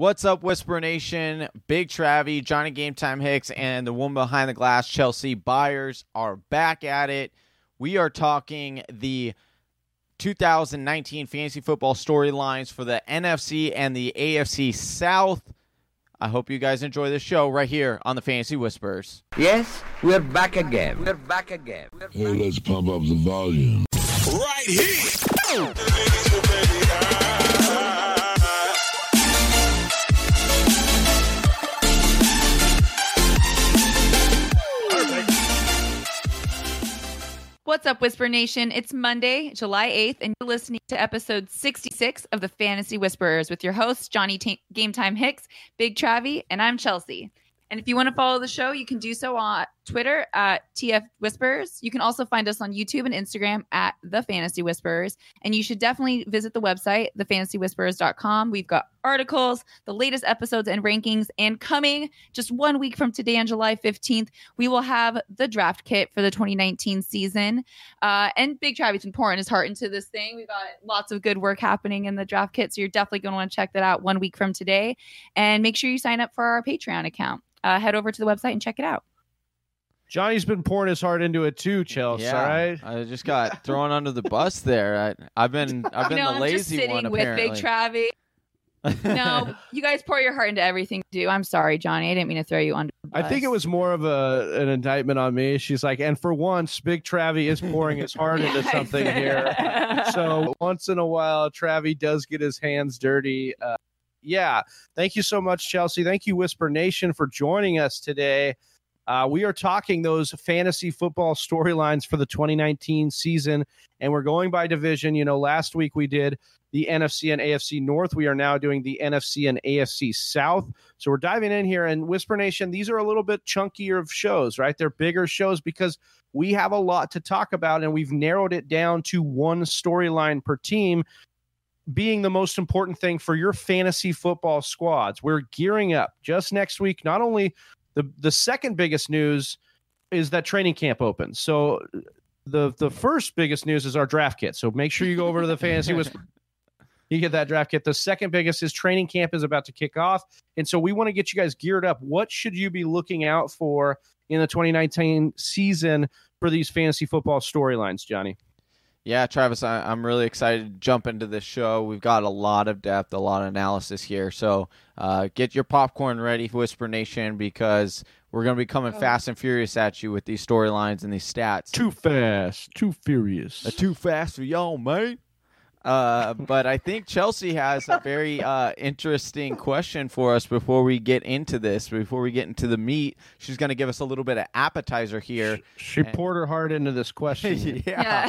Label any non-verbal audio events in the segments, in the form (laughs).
What's up, Whisper Nation? Big Travie, Johnny Game Time Hicks, and the woman behind the glass, Chelsea Byers, are back at it. We are talking the 2019 fantasy football storylines for the NFC and the AFC South. I hope you guys enjoy the show right here on the Fantasy Whispers. Yes, we're back again. We're back again. Hey, let's pump up the volume. Right here. What's up, Whisper Nation? It's Monday, July 8th, and you're listening to episode 66 of the Fantasy Whisperers with your hosts, Johnny T- Game Time Hicks, Big Travie, and I'm Chelsea. And if you want to follow the show, you can do so on Twitter at TF Whispers. You can also find us on YouTube and Instagram at The Fantasy Whispers. And you should definitely visit the website, thefantasywhisperers.com. We've got articles, the latest episodes and rankings. And coming just one week from today on July 15th, we will have the draft kit for the 2019 season. Uh, and Big Travis been pouring his heart into this thing. We've got lots of good work happening in the draft kit. So you're definitely going to want to check that out one week from today. And make sure you sign up for our Patreon account uh, head over to the website and check it out. Johnny's been pouring his heart into it too, Chelsea. Yeah, All right. I just got thrown under the bus there. I, I've been (laughs) I've been no, the I'm lazy just sitting one with apparently. Big Travi. (laughs) No, you guys pour your heart into everything you do. I'm sorry, Johnny. I didn't mean to throw you under. The I think it was more of a an indictment on me. She's like, and for once, Big Travie is pouring his heart into (laughs) something here. So once in a while, Travie does get his hands dirty. Uh, yeah. Thank you so much, Chelsea. Thank you, Whisper Nation, for joining us today. Uh, we are talking those fantasy football storylines for the 2019 season, and we're going by division. You know, last week we did the NFC and AFC North. We are now doing the NFC and AFC South. So we're diving in here. And Whisper Nation, these are a little bit chunkier of shows, right? They're bigger shows because we have a lot to talk about, and we've narrowed it down to one storyline per team being the most important thing for your fantasy football squads. We're gearing up just next week. Not only the the second biggest news is that training camp opens. So the the first biggest news is our draft kit. So make sure you go over to the fantasy whisper. (laughs) You get that draft kit. The second biggest is training camp is about to kick off. And so we want to get you guys geared up. What should you be looking out for in the 2019 season for these fantasy football storylines, Johnny? Yeah, Travis, I, I'm really excited to jump into this show. We've got a lot of depth, a lot of analysis here. So uh, get your popcorn ready, Whisper Nation, because we're going to be coming fast and furious at you with these storylines and these stats. Too fast, too furious. Uh, too fast for y'all, mate. Uh, but I think Chelsea has a very uh, interesting question for us before we get into this. Before we get into the meat, she's going to give us a little bit of appetizer here. She poured her heart into this question. (laughs) yeah.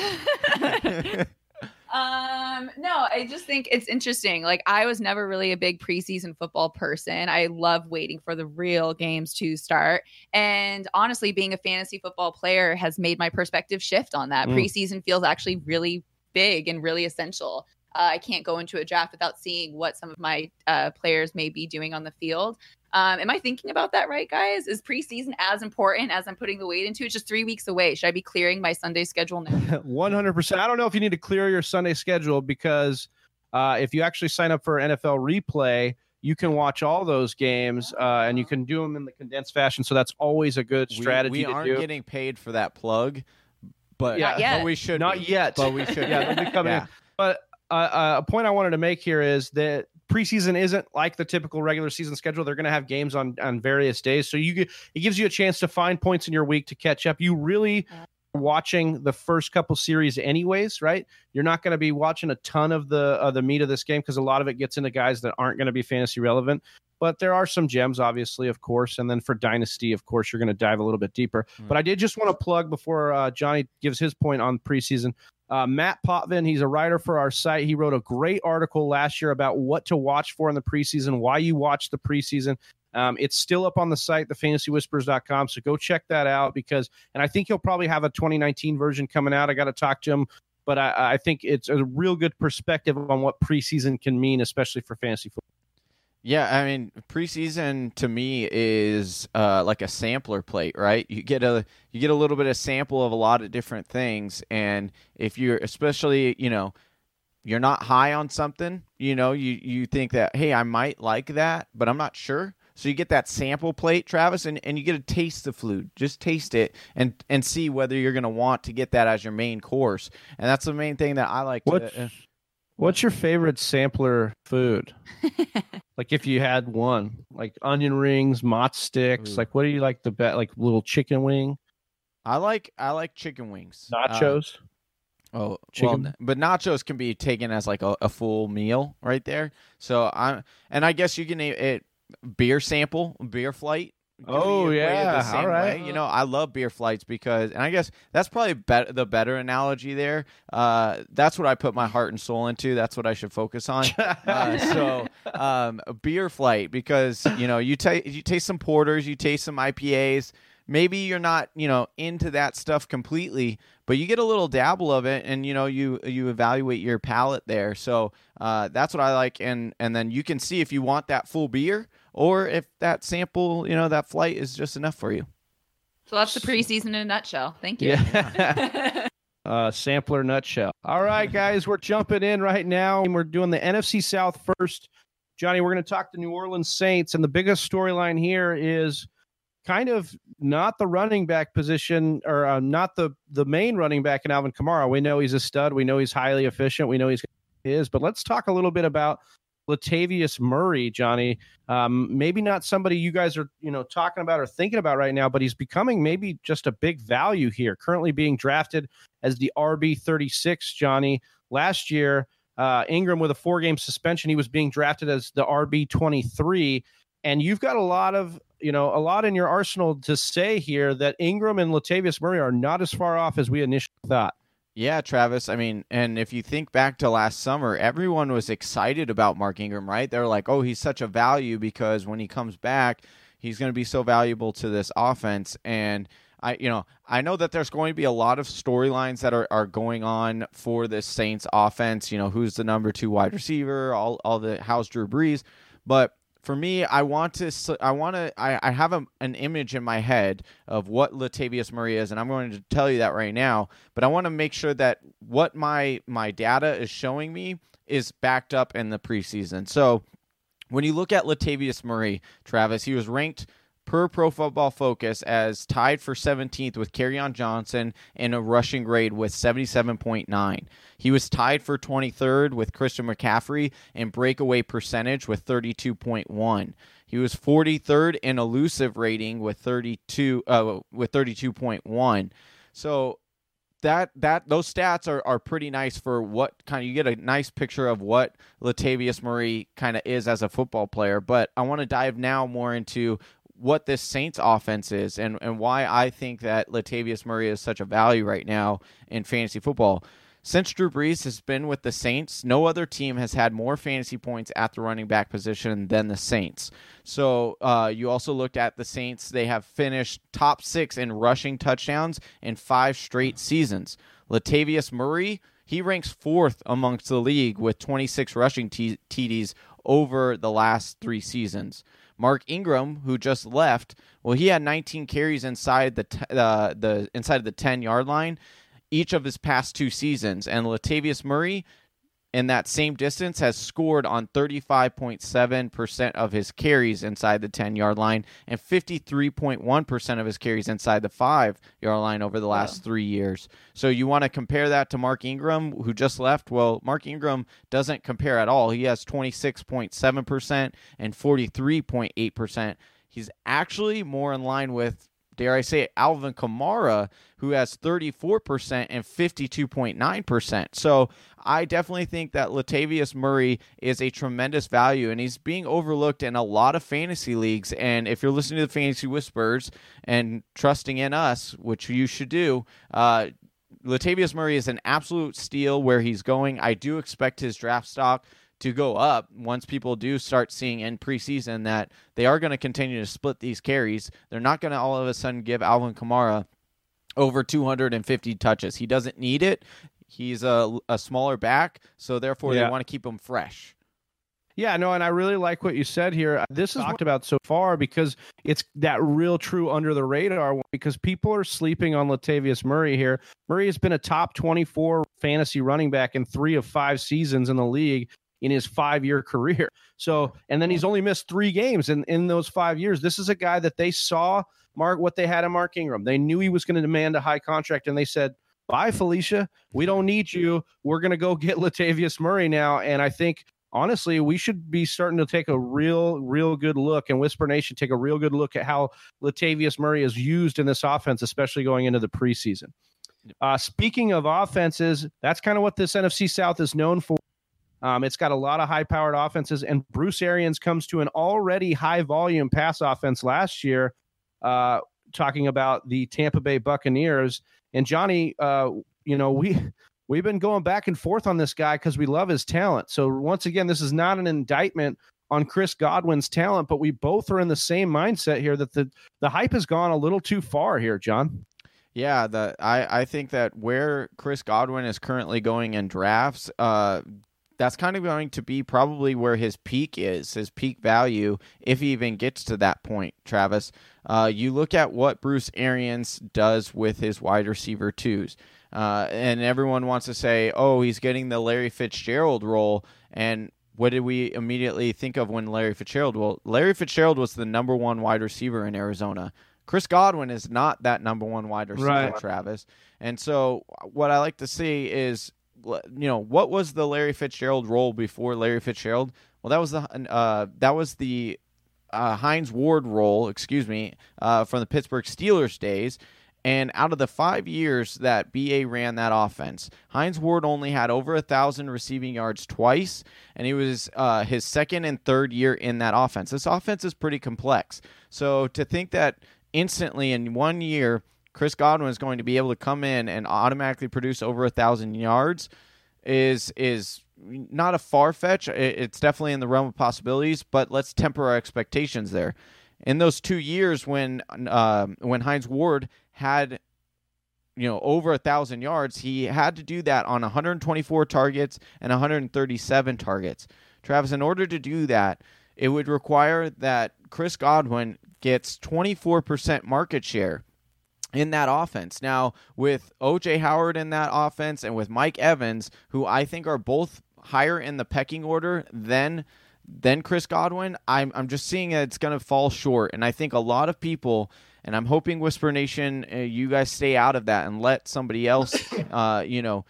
Yeah. (laughs) um, no, I just think it's interesting. Like I was never really a big preseason football person. I love waiting for the real games to start. And honestly, being a fantasy football player has made my perspective shift on that. Mm. Preseason feels actually really big and really essential. Uh, I can't go into a draft without seeing what some of my uh, players may be doing on the field. Um, am I thinking about that right, guys? Is preseason as important as I'm putting the weight into? It's just three weeks away. Should I be clearing my Sunday schedule now? (laughs) One hundred percent. I don't know if you need to clear your Sunday schedule because uh, if you actually sign up for NFL Replay, you can watch all those games uh, and you can do them in the condensed fashion. So that's always a good We- strategy We, to aren't do. getting paid for that plug, but, Not yet. but we should. Not be. yet. But we should. yeah, be. they'll be coming Yeah. in. But uh, uh, a point I wanted to make here is that preseason isn't like the typical regular season schedule. They're going to have games on on various days, so you get, it gives you a chance to find points in your week to catch up. You really are watching the first couple series anyways, right? You're not going to be watching a ton of the uh, the meat of this game because a lot of it gets into guys that aren't going to be fantasy relevant. But there are some gems, obviously, of course. And then for Dynasty, of course, you're going to dive a little bit deeper. Mm. But I did just want to plug before uh, Johnny gives his point on preseason. Uh, Matt Potvin, he's a writer for our site. He wrote a great article last year about what to watch for in the preseason, why you watch the preseason. Um, it's still up on the site, thefantasywhispers.com. So go check that out because, and I think he'll probably have a 2019 version coming out. I got to talk to him, but I, I think it's a real good perspective on what preseason can mean, especially for fantasy football. Yeah, I mean, preseason to me is uh, like a sampler plate, right? You get a you get a little bit of sample of a lot of different things, and if you're especially you know you're not high on something, you know, you you think that hey, I might like that, but I'm not sure. So you get that sample plate, Travis, and, and you get a taste the food. Just taste it and and see whether you're going to want to get that as your main course. And that's the main thing that I like. What To, uh, What's your favorite sampler food? (laughs) like if you had one, like onion rings, mott sticks. Ooh. Like what do you like the best? Like little chicken wing, I like I like chicken wings. Uh, nachos. Oh, Chicken? well, but nachos can be taken as like a, a full meal right there. So I'm, and I guess you can eat it beer sample, beer flight. Oh, yeah, the same all right. way. You know, I love beer flights because, and I guess that's probably bet the better analogy there. Uh, that's what I put my heart and soul into. That's what I should focus on. (laughs) uh, so um, a beer flight because you know you take you taste some porters, you taste some IPAs. Maybe you're not you know into that stuff completely, but you get a little dabble of it, and you know you you evaluate your palate there. So uh, that's what I like, and and then you can see if you want that full beer or if that sample you know that flight is just enough for you. So that's the preseason in a nutshell. Thank you. Yeah. (laughs) uh, sampler nutshell. All right, guys, we're jumping in right now, and we're doing the NFC South first. Johnny, we're going to talk to New Orleans Saints, and the biggest storyline here is kind of not the running back position or uh, not the the main running back in Alvin Kamara. We know he's a stud. We know he's highly efficient. We know he's is, but let's talk a little bit about Latavius Murray, Johnny. Um, maybe not somebody you guys are, you know, talking about or thinking about right now, but he's becoming maybe just a big value here. Currently being drafted as the RB 36, Johnny. Last year, uh, Ingram with a four game suspension, he was being drafted as the RB 23. And you've got a lot of, you know, a lot in your arsenal to say here that Ingram and Latavius Murray are not as far off as we initially thought. Yeah, Travis. I mean, and if you think back to last summer, everyone was excited about Mark Ingram, right? They're like, oh, he's such a value because when he comes back, he's going to be so valuable to this offense. And I, you know, I know that there's going to be a lot of storylines that are, are going on for this Saints offense. You know, who's the number two wide receiver, all, all the how's Drew Brees. But for me, I want to, I want to, I, I have a, an image in my head of what Latavius Murray is, and I'm going to tell you that right now. But I want to make sure that what my my data is showing me is backed up in the preseason. So when you look at Latavius Murray, Travis, he was ranked per Pro Football Focus as tied for 17th with Kerryon Johnson in a rushing grade with 77.9. He was tied for 23rd with Christian McCaffrey in breakaway percentage with 32.1. He was 43rd in elusive rating with 32 uh, with 32.1. So that that those stats are, are pretty nice for what kind of you get a nice picture of what Latavius Murray kind of is as a football player. But I want to dive now more into what this Saints offense is and, and why I think that Latavius Murray is such a value right now in fantasy football. Since Drew Brees has been with the Saints, no other team has had more fantasy points at the running back position than the Saints. So uh, you also looked at the Saints; they have finished top six in rushing touchdowns in five straight seasons. Latavius Murray he ranks fourth amongst the league with 26 rushing t- TDs over the last three seasons. Mark Ingram, who just left, well, he had 19 carries inside the t- uh, the inside of the 10 yard line each of his past two seasons, and Latavius Murray in that same distance has scored on 35.7% of his carries inside the 10 yard line and 53.1% of his carries inside the 5 yard line over the last three years. So you want to compare that to Mark Ingram, who just left? Well, Mark Ingram doesn't compare at all. He has 26.7% and 43.8%. He's actually more in line with dare I say it, Alvin Kamara, who has 34% and 52.9%. So I definitely think that Latavius Murray is a tremendous value, and he's being overlooked in a lot of fantasy leagues. And if you're listening to the Fantasy Whispers and trusting in us, which you should do, uh, Latavius Murray is an absolute steal where he's going. I do expect his draft stock to go up once people do start seeing in preseason that they are going to continue to split these carries. They're not going to all of a sudden give Alvin Kamara over 250 touches. He doesn't need it. He's a, a smaller back, so therefore Yeah. they want to keep him fresh. Yeah, no, and I really like what you said here. This is talked about so far because it's that real true under the radar one, because people are sleeping on Latavius Murray here. Murray has been a top 24 fantasy running back in three of five seasons in the league in his five year (laughs) career. So, and then he's only missed three games in, in those five years. This is a guy that they saw Mark what they had in Mark Ingram. They knew he was going to demand a high contract, and they said, Bye, Felicia. We don't need you. We're going to go get Latavius Murray now. And I think honestly, we should be starting to take a real, real good look, and Whisper Nation take a real good look at how Latavius Murray is used in this offense, especially going into the preseason. Uh, speaking of offenses, that's kind of what this NFC South is known for. Um, it's got a lot of high powered offenses, and Bruce Arians comes to an already high volume pass offense last year, uh, talking about the Tampa Bay Buccaneers. And Johnny, uh, you know, we we've been going back and forth on this guy because we love his talent. So once again, this is not an indictment on Chris Godwin's talent, but we both are in the same mindset here that the the hype has gone a little too far here, John. Yeah, the I, I think that where Chris Godwin is currently going in drafts, uh, that's kind of going to be probably where his peak is, his peak value, if he even gets to that point, Travis. Uh, you look at what Bruce Arians does with his wide receiver twos. Uh, and everyone wants to say, oh, he's getting the Larry Fitzgerald role. And what did we immediately think of when Larry Fitzgerald? Well, Larry Fitzgerald was the number one wide receiver in Arizona. Chris Godwin is not that number one wide receiver, Right. Travis. And so, what I like to see is, you know, what was the Larry Fitzgerald role before Larry Fitzgerald? Well, that was the uh, that was the uh, Hines Ward role, excuse me, uh, from the Pittsburgh Steelers days. And out of the five years that BA ran that offense, Hines Ward only had over a thousand receiving yards twice, and he was uh, his second and third year in that offense. This offense is pretty complex. So to think that instantly in one year, Chris Godwin is going to be able to come in and automatically produce over a thousand yards is is not a far fetch. It's definitely in the realm of possibilities, but let's temper our expectations there. In those two years when uh, when Hines Ward had you know over a thousand yards, he had to do that on 124 targets and 137 targets. Travis, in order to do that, it would require that Chris Godwin gets 24% market share in that offense. Now, with OJ Howard in that offense and with Mike Evans, who I think are both higher in the pecking order than than Chris Godwin, I'm I'm just seeing that it's going to fall short and I think a lot of people and I'm hoping Whisper Nation uh, you guys stay out of that and let somebody else (laughs) uh, you know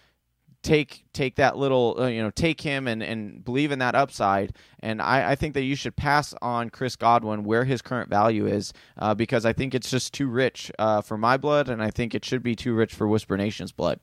take take that little uh, you know take him and and believe in that upside and I, I think that you should pass on chris godwin where his current value is uh, because i think it's just too rich uh, for my blood and i think it should be too rich for whisper nation's blood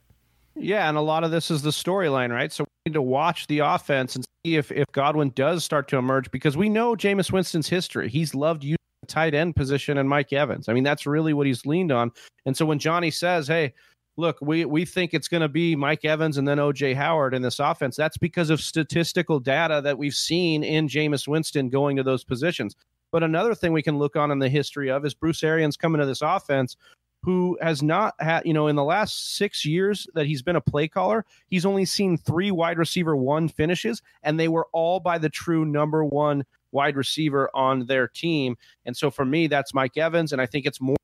Yeah, and a lot of this is the storyline, right? So we need to watch the offense and see if, if Godwin does start to emerge because we know Jameis Winston's history. He's loved you tight end position and Mike Evans. I mean, that's really what he's leaned on. And so when Johnny says, hey, look, we, we think it's going to be Mike Evans and then OJ Howard in this offense, that's because of statistical data that we've seen in Jameis Winston going to those positions. But another thing we can look on in the history of is Bruce Arians coming to this offense who has not had, you know, in the last six years that he's been a play caller, he's only seen three wide receiver one finishes, and they were all by the true number one wide receiver on their team. And so for me, that's Mike Evans, and I think it's more.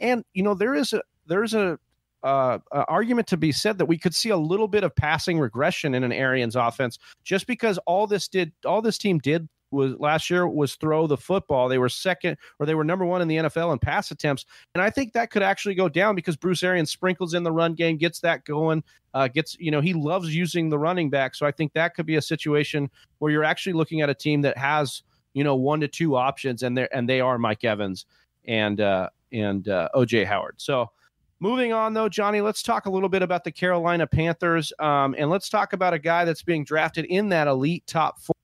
And you know, there is a there's a uh, uh, argument to be said that we could see a little bit of passing regression in an Arians offense, just because all this did, all this team did was last year was throw the football. They were second or they were number one in the NFL in pass attempts, and I think that could actually go down because Bruce Arians sprinkles in the run game, gets that going, uh, gets you know he loves using the running back, so I think that could be a situation where you're actually looking at a team that has you know one to two options, and they and they are Mike Evans and uh, and uh, OJ Howard. So. Moving on, though, Johnny, let's talk a little bit about the Carolina Panthers. Um, and let's talk about a guy that's being drafted in that elite top four,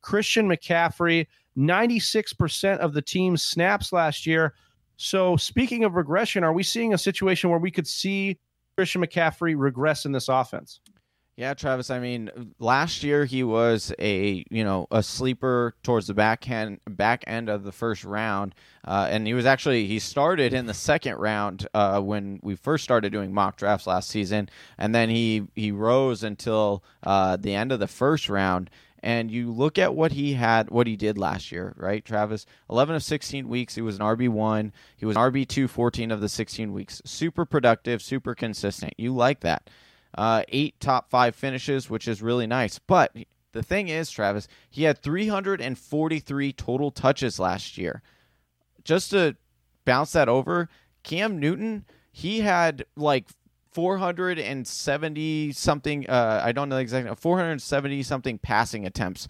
Christian McCaffrey, 96% of the team's snaps last year. So, speaking of regression, are we seeing a situation where we could see Christian McCaffrey regress in this offense? Yeah, Travis. I mean, last year he was a you know a sleeper towards the back end back end of the first round, uh, and he was actually he started in the second round uh, when we first started doing mock drafts last season, and then he he rose until uh, the end of the first round. And you look at what he had, what he did last year, right, Travis? 11 of 16 weeks, he was an RB1. He was an RB2 14 of the 16 weeks. Super productive, super consistent. You like that. Uh, eight top five finishes, which is really nice. But the thing is, Travis, he had 343 total touches last year. Just to bounce that over, Cam Newton, he had like 470 something. Uh, I don't know exactly. 470 something passing attempts.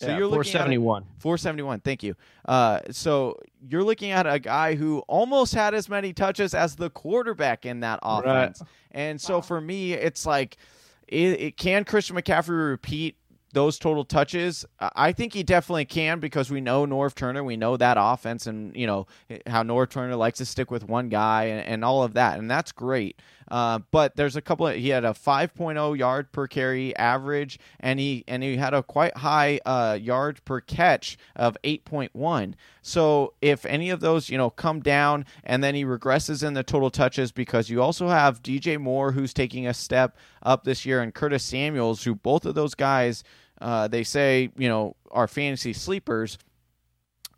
So Yeah, you're looking at a- 471. 471. Thank you. Uh, so you're looking at a guy who almost had as many touches as the quarterback in that offense. And so for me, it's like, it, it, can Christian McCaffrey repeat those total touches? I I think he definitely can because we know Norv Turner, we know that offense, and you know how Norv Turner likes to stick with one guy and, and all of that, and that's great. Uh, but there's a couple. Of, he had a 5.0 yard per carry average, and he and he had a quite high uh, yard per catch of 8.1. So if any of those you know come down, and then he regresses in the total touches because you also have DJ Moore who's taking a step up this year, and Curtis Samuels, who both of those guys, uh, they say you know are fantasy sleepers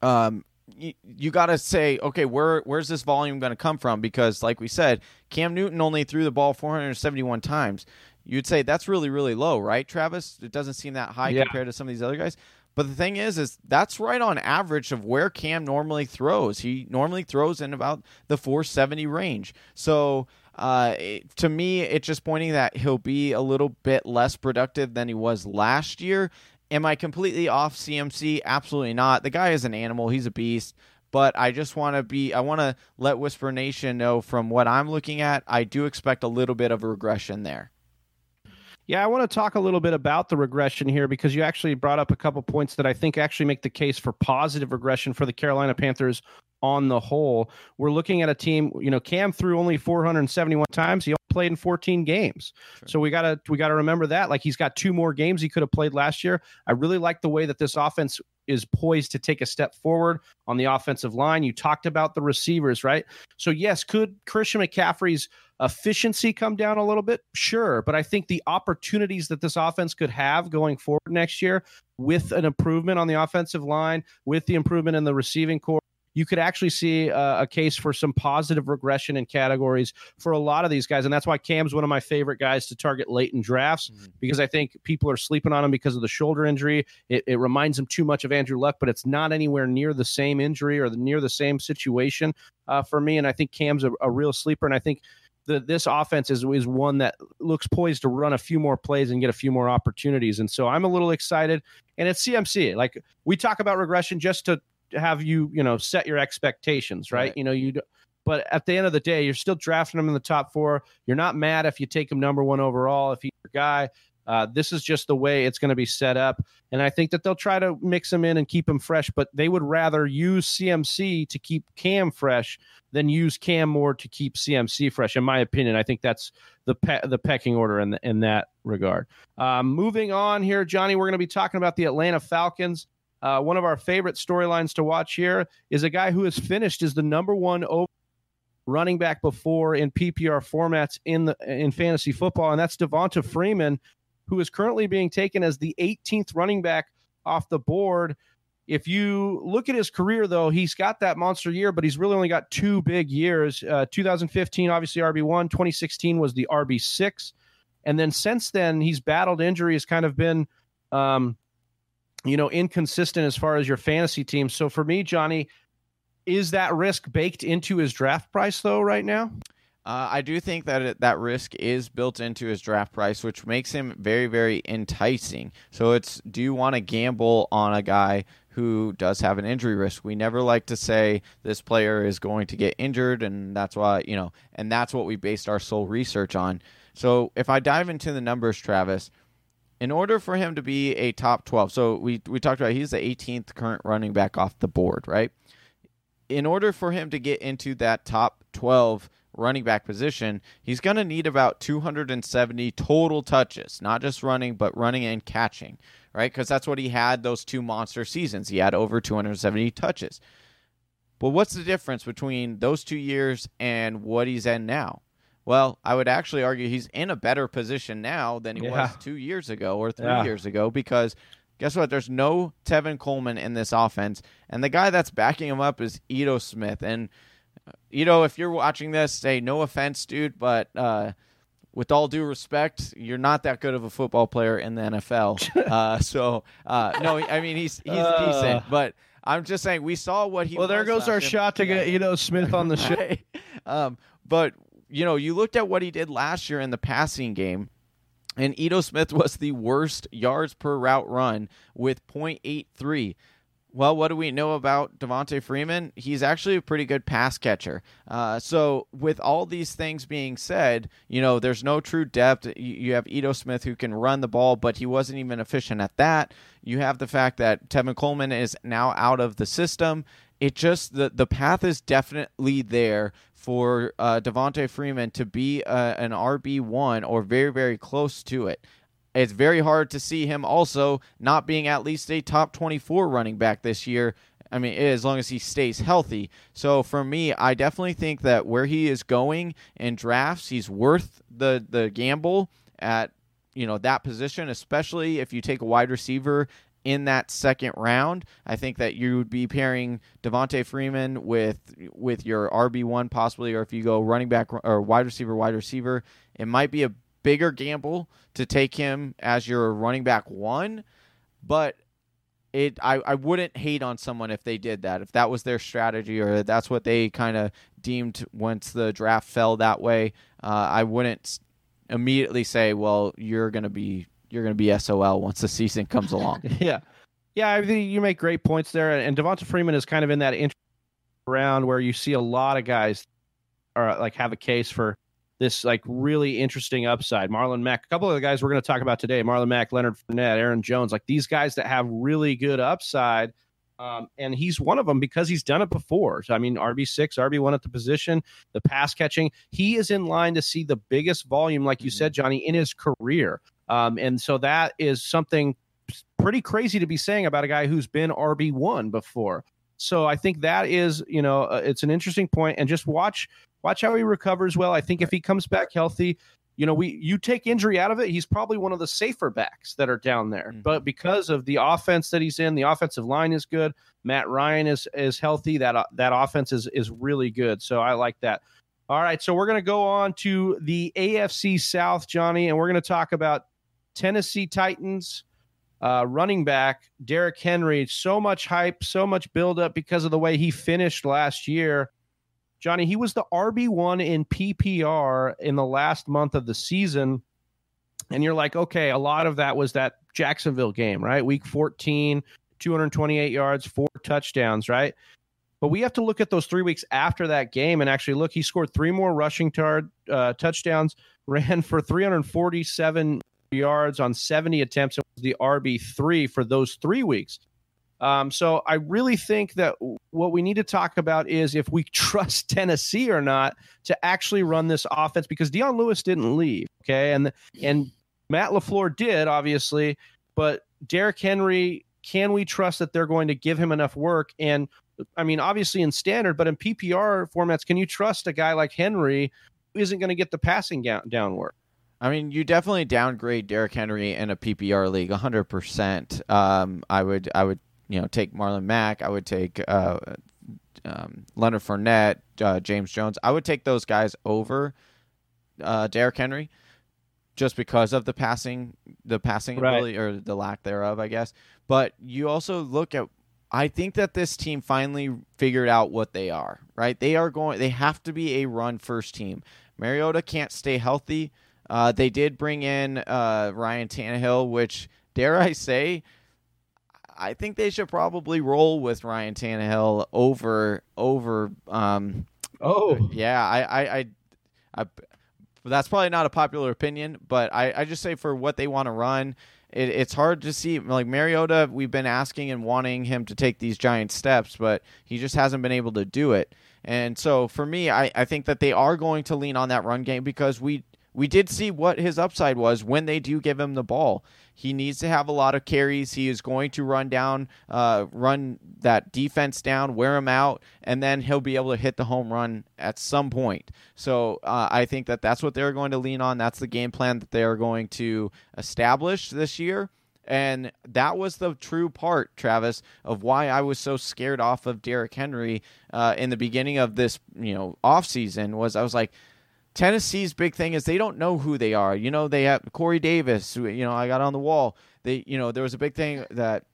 um, you, you got to say, okay, where where's this volume going to come from? Because, like we said, Cam Newton only threw the ball 471 times. You'd say that's really, really low, right, Travis? It doesn't seem that high Yeah. compared to some of these other guys. But the thing is, is that's right on average of where Cam normally throws. He normally throws in about the 470 range. So uh, it- to me, it's just pointing that he'll be a little bit less productive than he was last year. Am I completely off CMC? Absolutely not. The guy is an animal. He's a beast. But I just want to be, I want to let Whisper Nation know from what I'm looking at, I do expect a little bit of a regression there. Yeah, I want to talk a little bit about the regression here because you actually brought up a couple points that I think actually make the case for positive regression for the Carolina Panthers on the whole. We're looking at a team, you know, Cam threw only 471 times. He only played in 14 games. So we got to we got to remember that like he's got two more games he could have played last year. I really like the way that this offense is poised to take a step forward on the offensive line. You talked about the receivers, right? So yes, could Christian McCaffrey's efficiency come down a little bit? Sure, but I think the opportunities that this offense could have going forward next year with an improvement on the offensive line, with the improvement in the receiving corps, you could actually see uh, a case for some positive regression in categories for a lot of these guys. And that's why Cam's one of my favorite guys to target late in drafts because I think people are sleeping on him because of the shoulder injury. It, it reminds him too much of Andrew Luck, but it's not anywhere near the same injury or the, near the same situation uh, for me. And I think Cam's a, a real sleeper. And I think the, this offense is, is one that looks poised to run a few more plays and get a few more opportunities. And so I'm a little excited. And it's CMC. Like we talk about regression just to have you, you know, set your expectations, right? Right. You know, you. But at the end of the day, you're still drafting him in the top four. You're not mad if you take him number one overall if he's your guy. Uh, this is just the way it's going to be set up. And I think that they'll try to mix him in and keep him fresh, but they would rather use CMC to keep Cam fresh than use Cam more to keep CMC fresh. In my opinion, I think that's the pe- the pecking order in in that regard. Um, moving on here, Johnny, we're going to be talking about the Atlanta Falcons. Uh, one of our favorite storylines to watch here is a guy who has finished as the number one over running back before in PPR formats in the in fantasy football, and that's Devonta Freeman, who is currently being taken as the 18th running back off the board. If you look at his career, though, he's got that monster year, but he's really only got two big years. Uh, 2015, obviously RB1. 2016 was the RB6, and then since then he's battled injury. Has kind of been, um, you know, inconsistent as far as your fantasy team. So for me, Johnny, is that risk baked into his draft price though right now? Uh, I do think that it, that risk is built into his draft price, which makes him very, very enticing. So it's do you want to gamble on a guy who does have an injury risk? We never like to say this player is going to get injured, and that's why you know, and that's what we based our sole research on. So if I dive into the numbers, Travis, in order for him to be a top twelve, so we we talked about he's the 18th current running back off the board, right? in order for him to get into that top 12 running back position, he's going to need about 270 total touches, not just running, but running and catching, right? Because that's what he had those two monster seasons. He had over 270 touches. But what's the difference between those two years and what he's in now? Well, I would actually argue he's in a better position now than he Yeah. was two years ago or three Yeah. years ago because guess what? There's no Tevin Coleman in this offense, and the guy that's backing him up is Ito Smith. And uh, Ito, if you're watching this, say no offense, dude, but uh, with all due respect, you're not that good of a football player in the NFL. (laughs) uh, so uh, no, I mean he's he's Uh. decent, but I'm just saying we saw what he. Well, there goes our shot to get you know Smith on the (laughs) show. Um, but you know, you looked at what he did last year in the passing game, and Ito Smith (laughs) was the worst yards per route run with .83. Well, what do we know about Devonta Freeman? He's actually a pretty good pass catcher. Uh, so, with all these things being said, you know, there's no true depth. You, have Ito Smith who can run the ball, but he wasn't even efficient at that. You have the fact that Tevin Coleman is now out of the system. It just the the path is definitely there for uh, Devonta Freeman to be uh, an RB one or very very close to it it's very hard to see him also not being at least a top 24 running back this year. I mean, as long as he stays healthy. So for me, I definitely think that where he is going in drafts, he's worth the the gamble at you know that position, especially if you take a wide receiver in that second round. I think that you would be pairing Devonta Freeman with with your RB one possibly, or if you go running back or wide receiver, wide receiver, it might be a bigger gamble to take him as your running back one, but it I, I wouldn't hate on someone if they did that. If that was their strategy or that's what they kind of deemed once the draft fell that way, uh, I wouldn't immediately say, "Well, you're going to be you're going to be SOL once the season comes along." (laughs) Yeah, yeah. I think you make great points there, and Devonta Freeman is kind of in that interesting round where you see a lot of guys are like have a case for this like really interesting upside. Marlon Mack, a couple of the guys we're going to talk about today, Marlon Mack, Leonard Fournette, Aaron Jones, like these guys that have really good upside. Um, and he's one of them because he's done it before. So, I mean, RB six, RB one at the position, the pass catching. He is in line to see the biggest volume, like you Mhm. said, Johnny, in his career. Um, and so that is something pretty crazy to be saying about a guy who's been RB one before. So I think that is, you know, uh, it's an interesting point, and just watch watch how he recovers well. I think if he comes back healthy, you know, we you take injury out of it, he's probably one of the safer backs that are down there. Mhm. But because of the offense that he's in, the offensive line is good. Matt Ryan is is healthy. That uh, that offense is is really good. So I like that. All right, so we're going to go on to the AFC South, Johnny, and we're going to talk about Tennessee Titans uh, running back Derrick Henry. So much hype, so much buildup because of the way he finished last year. Johnny, he was the RB1 in PPR in the last month of the season. And you're like, okay, a lot of that was that Jacksonville game, right? Week 14, 228 yards, four touchdowns, right? But we have to look at those three weeks after that game and actually look. He scored three more rushing tar- uh, touchdowns, (laughs) ran for 347 yards on 70 attempts, and was the RB3 for those three weeks. Um, so I really think that what we need to talk about is if we (laughs) trust Tennessee or not to actually run this offense because Dion Lewis didn't leave, okay, and and Matt Lafleur did obviously, but Derrick Henry, can we trust that they're going to give him enough work? And I mean, obviously in standard, but in PPR formats, can you trust a guy like Henry who isn't going to get the passing down work? I mean, you definitely downgrade Derrick Henry in a PPR league, 100%. Um, I would, I would, you know, take Marlon Mack. I would take uh, um, Leonard Fournette, uh, James Jones. I would take those guys over uh, Derrick Henry, just because of the passing, the passing Right. ability or the lack thereof, I guess. But you also look at. I think that this team finally figured out what they are. Right? They are going. They have to be a run first team. Mariota can't stay healthy. Uh, they did bring in uh, Ryan Tannehill, which dare I say, I think they should probably roll with Ryan Tannehill over over. Um, Oh, yeah, I, I, I, I, that's probably not a popular opinion, but I, I just say for what they want to run, it, it's hard to see. Like Mariota, we've been asking and wanting him to take these giant steps, but he just hasn't been able to do it. And so for me, I, I think that they are going to lean on that run game because we we did see what his upside was when they do give him the ball. He needs to have a lot of carries. He is going to run down, uh, run that defense down, wear him out, and then he'll be able to hit the home run at some point. So uh, I think that that's what they're going to lean on. That's the game plan that they are going to establish this year. And that was the true part, Travis, of why I was so scared off of Derrick Henry uh, in the beginning of this, you know, offseason was I was like, Tennessee's big thing is they don't know who they are. You know, they have Corey Davis. Who, you know, I got on the wall. They, you know, there was a big thing that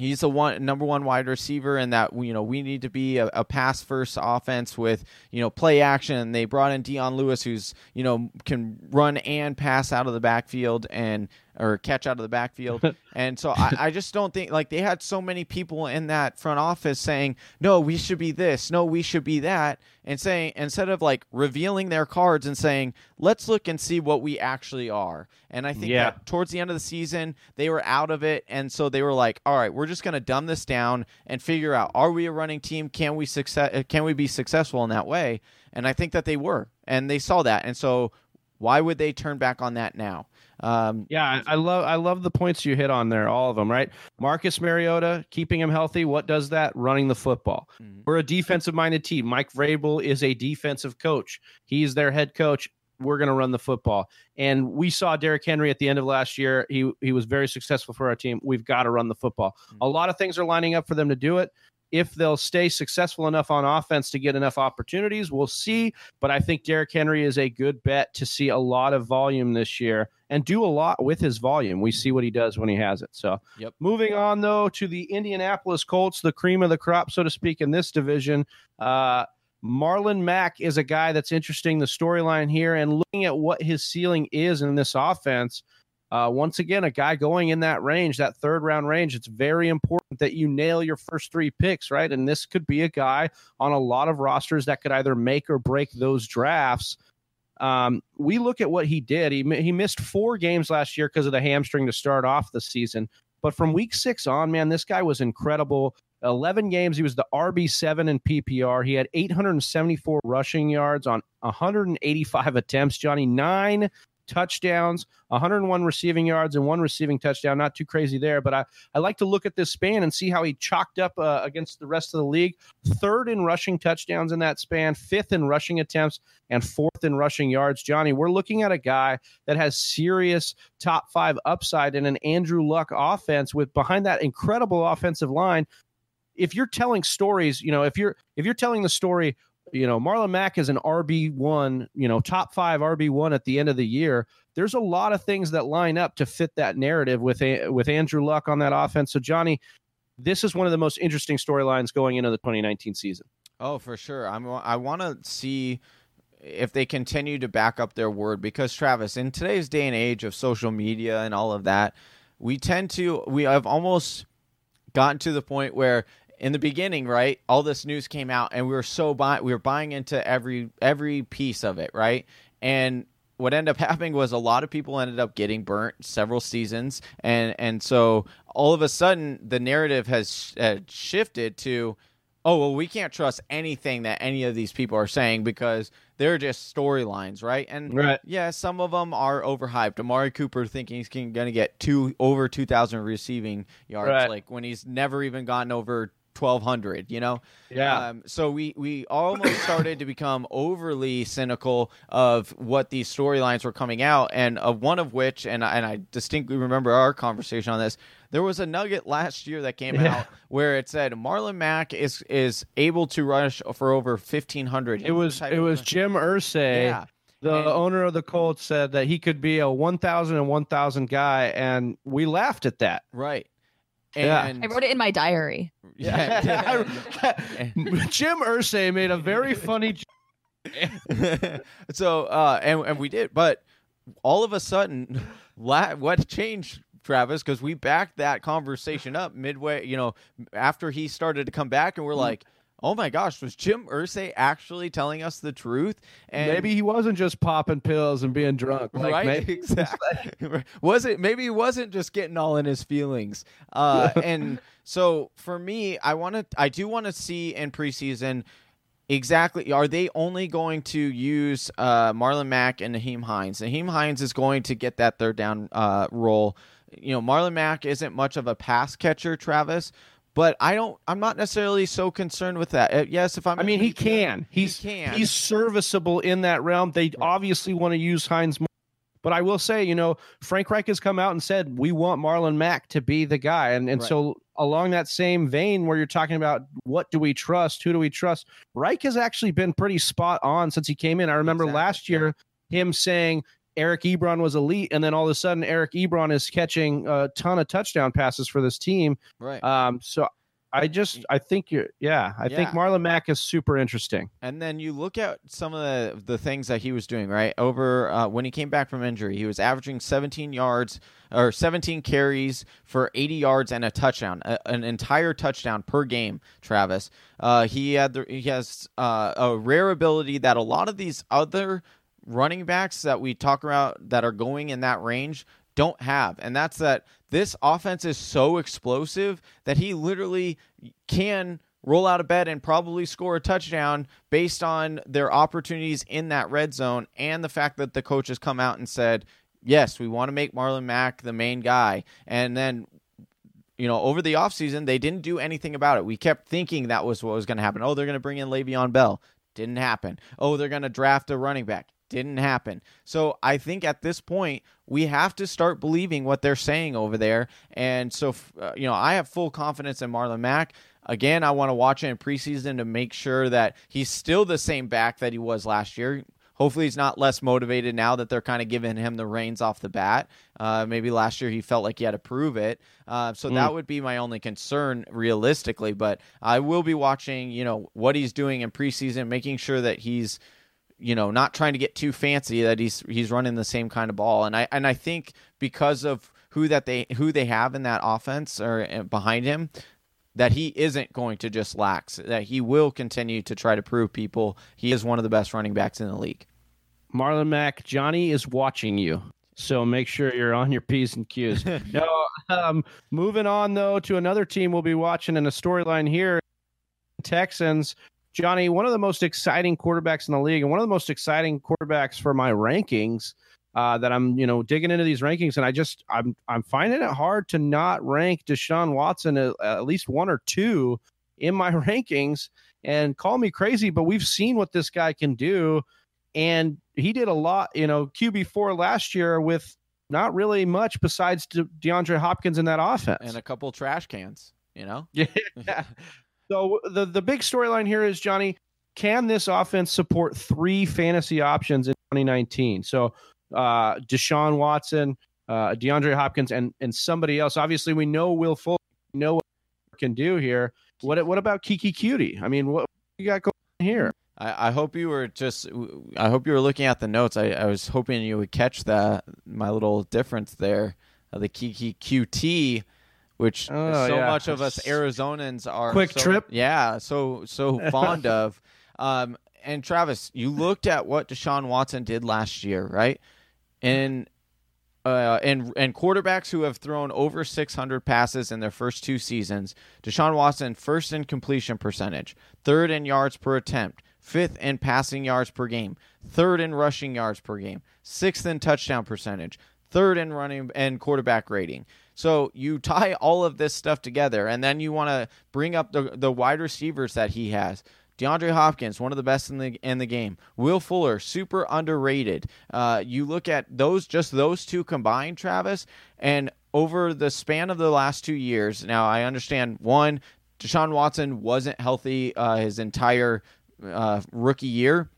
he's the one number one wide receiver, and that you know we need to be a, a pass first offense with you know play action. They brought in Dion Lewis, who's you know can run and pass out of the backfield and or catch out of the backfield. (laughs) and so I, I just don't think like they had so many people in that front office saying, no, we should be this, no, we should be that, and saying instead of like revealing their cards and saying, let's look and see what we actually are. And I think Yeah. that towards the end of the season, they were out of it, and so they were like, all right, we're just gonna dumb this down and figure out are we a running team? Can we success? Can we be successful in that way? And I think that they were, and they saw that, and so why would they turn back on that now? Um, Yeah, I I love I love the points you hit on there, all of them, right? Marcus Mariota, keeping him healthy, what does that? Running the football. Mhm. We're a defensive minded team. Mike Vrabel is a defensive coach. He's their head coach. We're going to run the football. And we saw Derrick Henry at the end of last year. He he was very successful for our team. We've got to run the football. A lot of things are lining up for them to do it. If they'll stay successful enough on offense to get enough opportunities, we'll see. But I think Derrick Henry is a good bet to see a lot of volume this year and do a lot with his volume. We see what he does when he has it. So, Yep. moving on though to the Indianapolis Colts, the cream of the crop, so to speak, in this division. Uh, Marlon Mack is a guy that's interesting. The storyline here and looking at what his ceiling is in this offense. Uh, once again, a guy going in that range, that third round range, it's very important that you nail your first three picks, right? And this could be a guy on a lot of rosters that could either make or break those drafts. Um, we look at what he did. He, he missed four games last year because of the hamstring to start off the season. But from week six on, man, this guy was incredible. 11 games. He was the RB7 in PPR. He had 874 rushing yards on 185 attempts. Johnny, nine touchdowns, 101 receiving yards, and one receiving touchdown. Not too crazy there, but I, I like to look at this span and see how he chalked up uh, against the rest of the league. Third in rushing touchdowns in that span, fifth in rushing attempts, and fourth in rushing yards. Johnny, we're looking at a guy that has serious top five upside in an Andrew Luck offense with behind that incredible offensive line. If you're telling stories, you know, if you're if you're telling the story, you know, Marlon Mack is an RB one, you know, top five RB one at the end of the year. There's a lot of things that line up to fit that narrative with with Andrew Luck on that offense. So Johnny, this is one of the most interesting storylines going into the 2019 season. Oh, for sure. I'm. I want to see if they continue to back up their word because Travis, in today's day and age of social media and all of that, we tend to we have almost gotten to the point where in the beginning, right, all this news came out and we were so buy we were buying into every every piece of it, right? And what ended up (laughs) happening was a lot of people ended up getting burnt several seasons and and so all of a sudden the narrative has uh, shifted to oh well we can't trust anything that any of these people are saying because they're just storylines right and Right. yeah some of them are overhyped amari cooper thinking he's going to get two over 2000 receiving yards Right. like when he's never even gotten over 1200 you know Yeah. um, so we we almost (coughs) started to become overly cynical of what these storylines were coming out, and of one of which, and I, and I distinctly remember our conversation on this. There was a nugget last year that came (laughs) Yeah. out where it said Marlon Mack is is able to rush for over fifteen hundred. It was it was Jim Irsay, yeah. the And- owner of the Colts, said that he could be a 1,000 and 1,000 guy, and we laughed at that. right. Yeah. I wrote it in my diary. (laughs) yeah, (laughs) Jim Irsay made a very funny. (laughs) so uh and and we did but all of a sudden la- what changed Travis because we backed that conversation up midway you know after he started to come back and we're Mm-hmm. Oh my gosh was Jim Irsay actually telling us the truth? And maybe he wasn't just popping pills and being drunk. Like, right maybe- exactly. (laughs) was it maybe he wasn't just getting all in his feelings. Uh (laughs) and so for me i want to i do want to see in preseason exactly are they only going to use uh marlon mack and Nyheim hines? Nyheim hines is going to get that third down uh role. You know marlon mack isn't much of a pass catcher travis but I don't. I'm not necessarily so concerned with that. Uh, yes, if I'm. I mean, he can. He's can. he's serviceable in that realm. They obviously want to use Hines more, But I will say, you know, Frank Reich has come out and said we want Marlon Mack to be the guy, and and Right. so along that same vein, where you're talking about what do we trust, who do we trust, Reich has actually been pretty spot on since he came in. I remember Exactly, last year him saying Eric Ebron was elite, and then all of a sudden Eric Ebron is catching a ton of touchdown passes for this team. Right. Um, so I just I think you're yeah I think Marlon Mack is super interesting. And then you look at some of the the things that he was doing, right? Over uh, when he came back from injury, he was averaging 17 yards or 17 carries for 80 yards and a touchdown, a, an entire touchdown per game. Travis, uh, he had the, he has uh, a rare ability that a lot of these other running backs that we talk about that are going in that range don't have, and that's that this offense is so explosive that he literally can roll out of bed and probably score a touchdown based on their opportunities in that red zone and the fact that the coach has come out and said, yes, we want to make Marlon Mack the main guy. And then, you know, over the offseason, they didn't do anything about it. We kept thinking that was what was going to happen. Oh, they're going to bring in Le'Veon Bell. Didn't happen. Oh, they're going to draft a running back. Didn't happen. So I think at this point, we have to start believing what they're saying over there. And so, uh, you know, I have full confidence in Marlon Mack. Again, I want to watch him in preseason to make sure that he's still the same back that he was last year. Hopefully, he's not less motivated now that they're kind of giving him the reins off the bat. Uh, maybe last year he felt like he had to prove it. Uh, so that would be my only concern realistically. But I will be watching, you know, what he's doing in preseason, making sure that he's you know, not trying to get too fancy that he's he's running the same kind of ball. And I and I think because of who that they who they have in that offense or uh, behind him, that he isn't going to just lax. That he will continue to try to prove people he is one of the best running backs in the league. Marlon Mack, Johnny is watching you. So make sure you're on your P's and Q's. (laughs) no, um, moving on though to another team we'll be watching in a storyline here. Texans. Johnny, one of the most exciting quarterbacks in the league, and one of the most exciting quarterbacks for my rankings. Uh, that I'm, you know, digging into these rankings, and I just I'm I'm finding it hard to not rank Deshaun Watson at, at least one or two in my (laughs) rankings. And call me crazy, but we've seen what this guy can do and he did a lot, you know, QB four last year with not really much besides De- DeAndre Hopkins in that offense. And a couple trash cans, you know. (laughs) yeah. So the the big storyline here is Johnny, can this offense support three fantasy options in 2019? So uh, Deshaun Watson, uh, DeAndre Hopkins, and and somebody else. Obviously, we know Will Fuller. Know what can do here. What what about Keke Coutee? I mean, what you got going on here? I, I hope you were just. I hope you were looking at the notes. I, I was hoping you would catch that my little difference there. Uh, the Kiki QT, which Oh, so yeah. much of us (laughs) Arizonans are Quick so- trip. Yeah, so so (laughs) fond of. Um, and Travis, you looked at what Deshaun Watson did last year, right? And uh, and and quarterbacks who have thrown over 600 passes in their first two seasons. Deshaun Watson first in completion percentage, third in yards per attempt, fifth in passing yards per game, third in rushing yards per game, sixth in touchdown percentage, third in running and quarterback rating. So you tie all of this stuff together, and then you want to bring up the the wide receivers that he has. DeAndre Hopkins, one of the best in the in the game. Will Fuller, super underrated. Uh, you look at those, just those two combined, Travis, and over the span of the last two years. Now, I understand one, Deshaun Watson wasn't healthy uh, his entire uh, rookie year,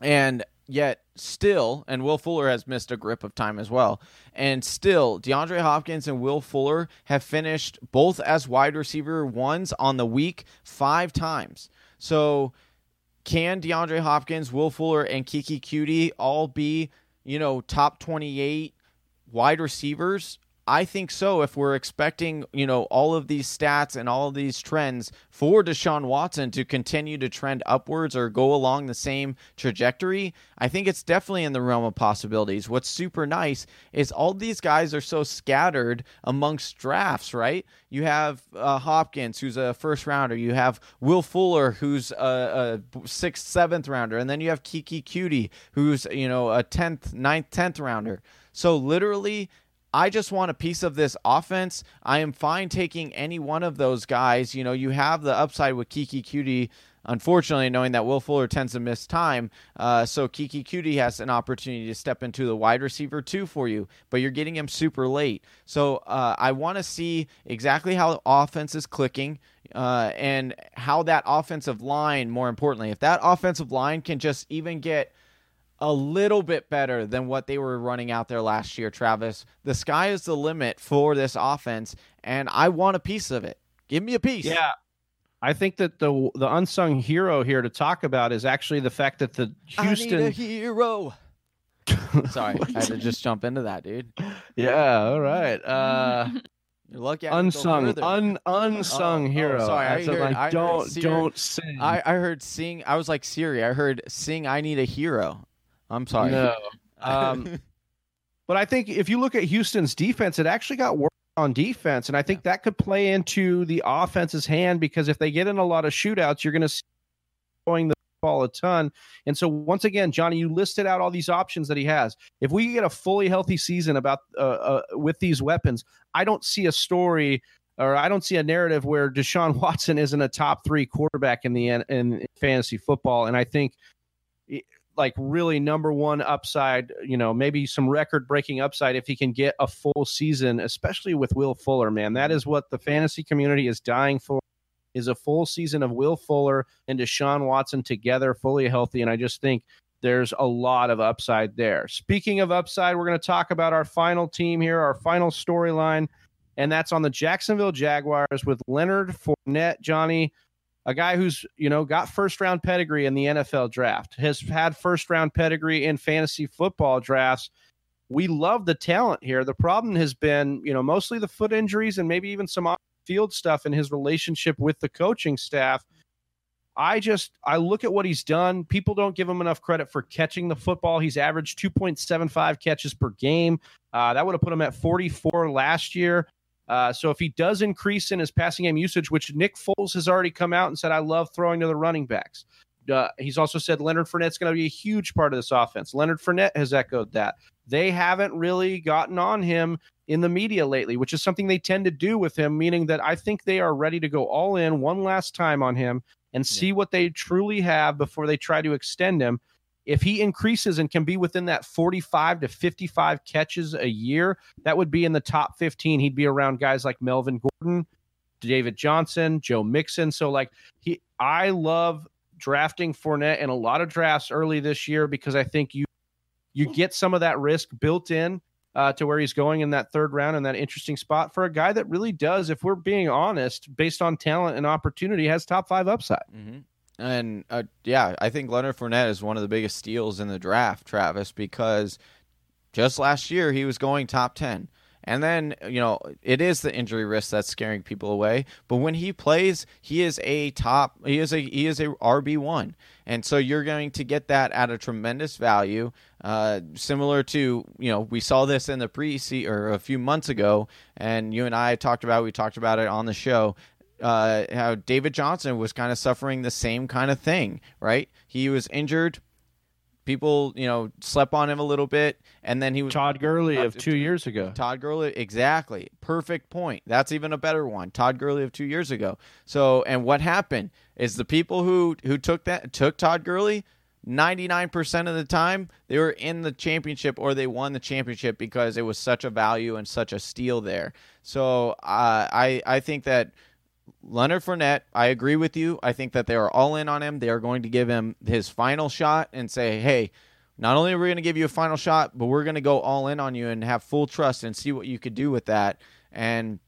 and yet still, and Will Fuller has missed a grip of time as well. And still, DeAndre Hopkins and Will Fuller have finished both as wide receiver ones on the week five times. So, can DeAndre Hopkins, Will Fuller, and Keke Coutee all be, you know, top 28 wide receivers? I think so. If we're expecting, you know, all of these stats and all of these trends for Deshaun Watson to continue to trend upwards or go along the same trajectory, I think it's definitely in the realm of possibilities. What's super nice is all these guys are so scattered amongst drafts, right? You have uh, Hopkins, who's a first rounder. You have Will Fuller, who's a, a sixth, seventh rounder, and then you have Keke Coutee, who's you know a tenth, ninth, tenth rounder. So literally I just want a piece of this offense. I am fine taking any one of those guys. You know, you have the upside with Keke Coutee. Unfortunately, knowing that Will Fuller tends to miss time, uh, so Keke Coutee has an opportunity to step into the wide receiver too for you, but you're getting him super late. So uh, I want to see exactly how the offense is clicking uh, and how that offensive line, more importantly, if that offensive line can just even get a little bit better than what they were running out there last year, Travis. The sky is the limit for this offense, and I want a piece of it. Give me a piece. Yeah. I think that the the unsung hero here to talk about is actually the fact that the Houston. I need a hero. (laughs) Sorry, I had to just jump into that, dude. Yeah, all right. Uh You're lucky. I unsung un, unsung Oh, oh, hero. sorry, I heard- like, I don't Seer- don't sing. I, I heard sing. I was like Siri. I heard sing. I need a hero. I'm sorry. No. (laughs) Um, But I think if you look at Houston's defense, it actually got worse on defense, and I think that could play into the offense's hand because if they get in a lot of shootouts, you're going to see throwing the ball a ton. And so once again, Johnny, you listed out all these options that he has. If we get a fully healthy season about uh, uh, with these weapons, I don't see a story. Or I don't see a narrative where Deshaun (laughs) Watson isn't a top three quarterback in the in, in fantasy football, and I think like really number one upside, you know, maybe some record breaking upside if he can get a full season, especially with Will Fuller, man. That is what the fantasy community is dying for is a full season of Will Fuller and Deshaun Watson together, fully healthy. And I just think there's a lot of upside there. Speaking of upside, we're going to talk about our final team here, our final storyline, and that's on the Jacksonville Jaguars with Leonard Fournette, Johnny a guy who's you know got first round pedigree in the NFL draft, has had first round pedigree in fantasy football drafts. We love the talent here. The problem has been, you know, mostly the foot injuries and maybe even some field stuff in his relationship with the coaching staff. I just I look at what he's done. People don't give him enough credit for catching the football. He's averaged 2.75 catches per game. Uh, that would have put him at 44 last year. Uh, so if he does increase in his passing game usage, which Nick Foles has already come out and said, I love throwing to the running backs. Uh, he's also said Leonard Fournette's going to be a huge part of this offense. Leonard Fournette has echoed that. They haven't really gotten on him in the media lately, which is something they tend to do with him, meaning that I think they are ready to go all in one last time on him and see what they truly have before they try to extend him. If he increases and can be within that 45 to 55 catches a year, that would be in the top 15. He'd be around guys like Melvin Gordon, David Johnson, Joe Mixon. So like he I love drafting Fournette in a lot of drafts early this year because I think you you get some of that risk built in uh, to where he's going in that third round in that interesting spot for a guy that really does, if we're being honest, based on talent and opportunity, has top five upside. Mm-hmm. And uh, yeah, I think Leonard Fournette is one of the biggest steals in the draft, Travis, because just last year he was going top 10. And then, you know, it is the injury risk that's scaring people away. But when he plays, he is a top he is a he is a RB one. And so you're going to get that at a tremendous value. Uh, similar to, you know, we saw this in the pre or a few months ago, and you and I talked about we talked about it on the show. Uh, how David Johnson was kind of suffering the same kind of thing, right? He was injured. People, you know, slept on him a little bit, and then he was Todd Gurley Uh, of two years ago. Todd Gurley, exactly. Perfect point. That's even a better one. Todd Gurley of two years ago. So, and what happened is the people who who took that took Todd Gurley, ninety nine percent of the time they were in the championship or they won the championship because it was such a value and such a steal there. So, uh, I I think that. Leonard Fournette, I agree with you. I think that they are all in on him. They are going to give him his final shot and say, hey, not only are we going to give you a final shot, but we're going to go all in on you and have full trust and see what you could do with that. And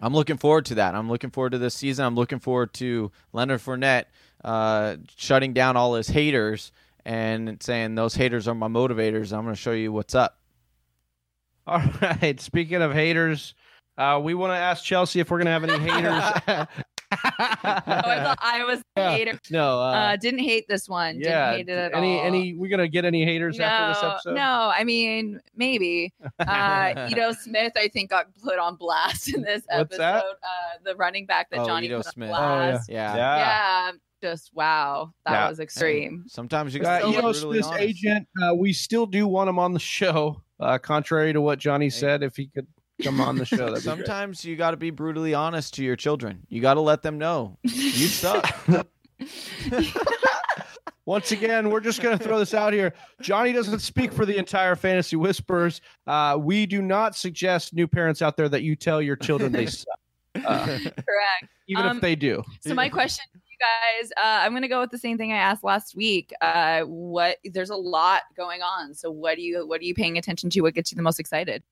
I'm looking forward to that. I'm looking forward to this season. I'm looking forward to Leonard Fournette uh, shutting down all his haters and saying, those haters are my motivators. I'm going to show you what's up. All (laughs) right. Speaking of haters, uh, we want to ask Chelsea if we're going to have any (laughs) haters. Oh, I thought I was the Yeah. hater. no. Uh, Uh, didn't hate this one. yeah. Didn't hate it at any all. any we gonna get any haters no, after this episode? no. I mean, maybe. (laughs) Uh, Ito Smith, I think, got put on blast in this What's episode. that? Uh, the running back that Oh, Johnny Ito put on Smith. Oh, yeah. Yeah. Yeah. yeah. Just wow, that Yeah. was extreme. Sometimes you got So you know, brutally Smith's agent, uh, we still do want him on the show. Uh, contrary to what Johnny said, if he could come on the show, that'd great. Sometimes you got to be brutally honest to your children. You got to let them know you (laughs) suck. (laughs) Once again, we're just going to throw this out here. Johnny doesn't speak for the entire Fantasy Whispers. Uh, we do not suggest new parents out there that you tell your children they (laughs) suck, uh, Correct. even Um, if they do. So my question to you guys, uh, I'm gonna go with the same thing I asked last week. Uh, what there's a lot going on. So what do you what are you paying attention to? What gets you the most excited?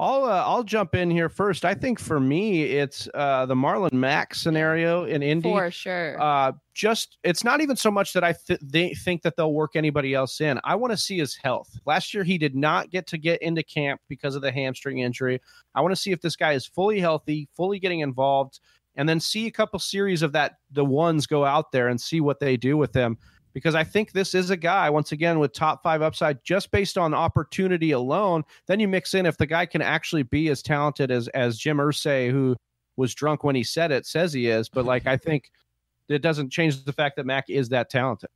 I'll uh, I'll jump in here first. I think for me, it's uh, the Marlon Mack scenario in Indy. For sure. Uh, just it's not even so much that I th- they think that they'll work anybody else in. I want to see his health. Last year he did not get to get into camp because of the hamstring injury. I want to see if this guy is fully healthy, fully getting involved, and then see a couple series of that the ones go out there and see what they do with them. Because I think this is a guy once again with top five upside just based on opportunity alone. Then you mix in if the guy can actually be as talented as as Jim Irsay, who was drunk when he said it, says he is. But like I think it doesn't change the fact that Mack is that talented.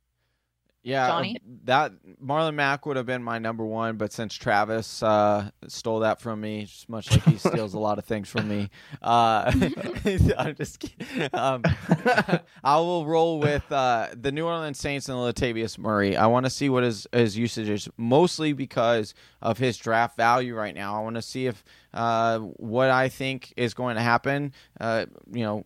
Yeah, Johnny? that Marlon Mack would have been my number one, but since Travis uh, stole that from me, just much like he steals a lot of things from me, uh, (laughs) I'm just kidding. Um, (laughs) I will roll with uh, the New Orleans Saints and Latavius Murray. I want to see what his his usage is, mostly because of his draft value right now. I want to see if uh, what I think is going to happen. Uh, you know,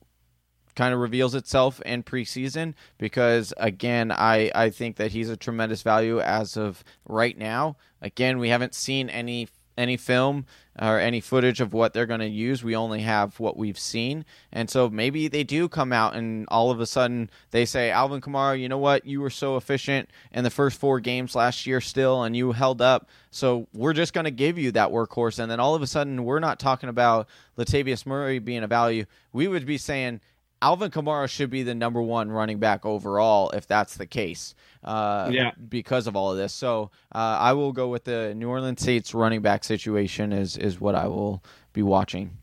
kind of reveals itself in preseason because again I, I think that he's a tremendous value as of right now. Again we haven't seen any any film or any footage of what they're going to use. We only have what we've seen. And so maybe they do come out and all of a sudden they say alvin kamara you know what? You were so efficient in the first four games last year still and you held up. So we're just going to give you that workhorse. And then all of a sudden we're not talking about latavius murray being a value. We would be saying Alvin Kamara should be the number one running back overall if that's the case. Uh, Yeah. Because of all of this, so uh, I will go with the New Orleans Saints running back situation is is what I will be watching.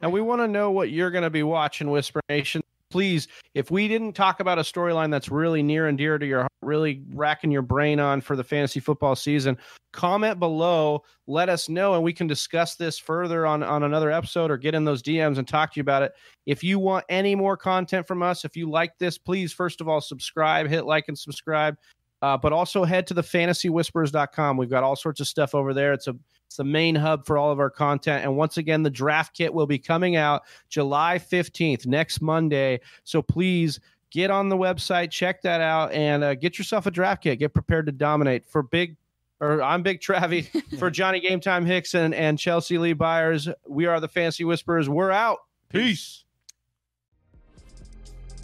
And we want to know what you're going to be watching, Whisper Nation. Please, if we didn't talk about a storyline that's really near and dear to your heart, really racking your brain on for the fantasy football season, comment below. Let us know, and we can discuss this further on, on another episode or get in those DMs and talk to you about it. If you want any more content from us, if you like this, please, first of all, subscribe, hit like and subscribe. Uh, but also head to the fantasywhispers.com. We've got all sorts of stuff over there. It's a it's the main hub for all of our content. And once again, the draft kit will be coming out July 15th, next Monday. So please get on the website, check that out, and uh, get yourself a draft kit. Get prepared to dominate. For Big, or I'm Big Travi, (laughs) for Johnny Game Time Hickson and Chelsea Lee Byers, we are the Fantasy Whisperers. We're out. Peace.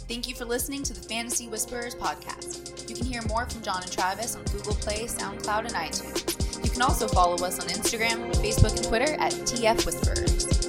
Thank you for listening to the Fantasy Whisperers podcast. You can hear more from John and Travis on Google Play, SoundCloud, and iTunes. You can also follow us on Instagram, Facebook, and Twitter at TF Whisperers.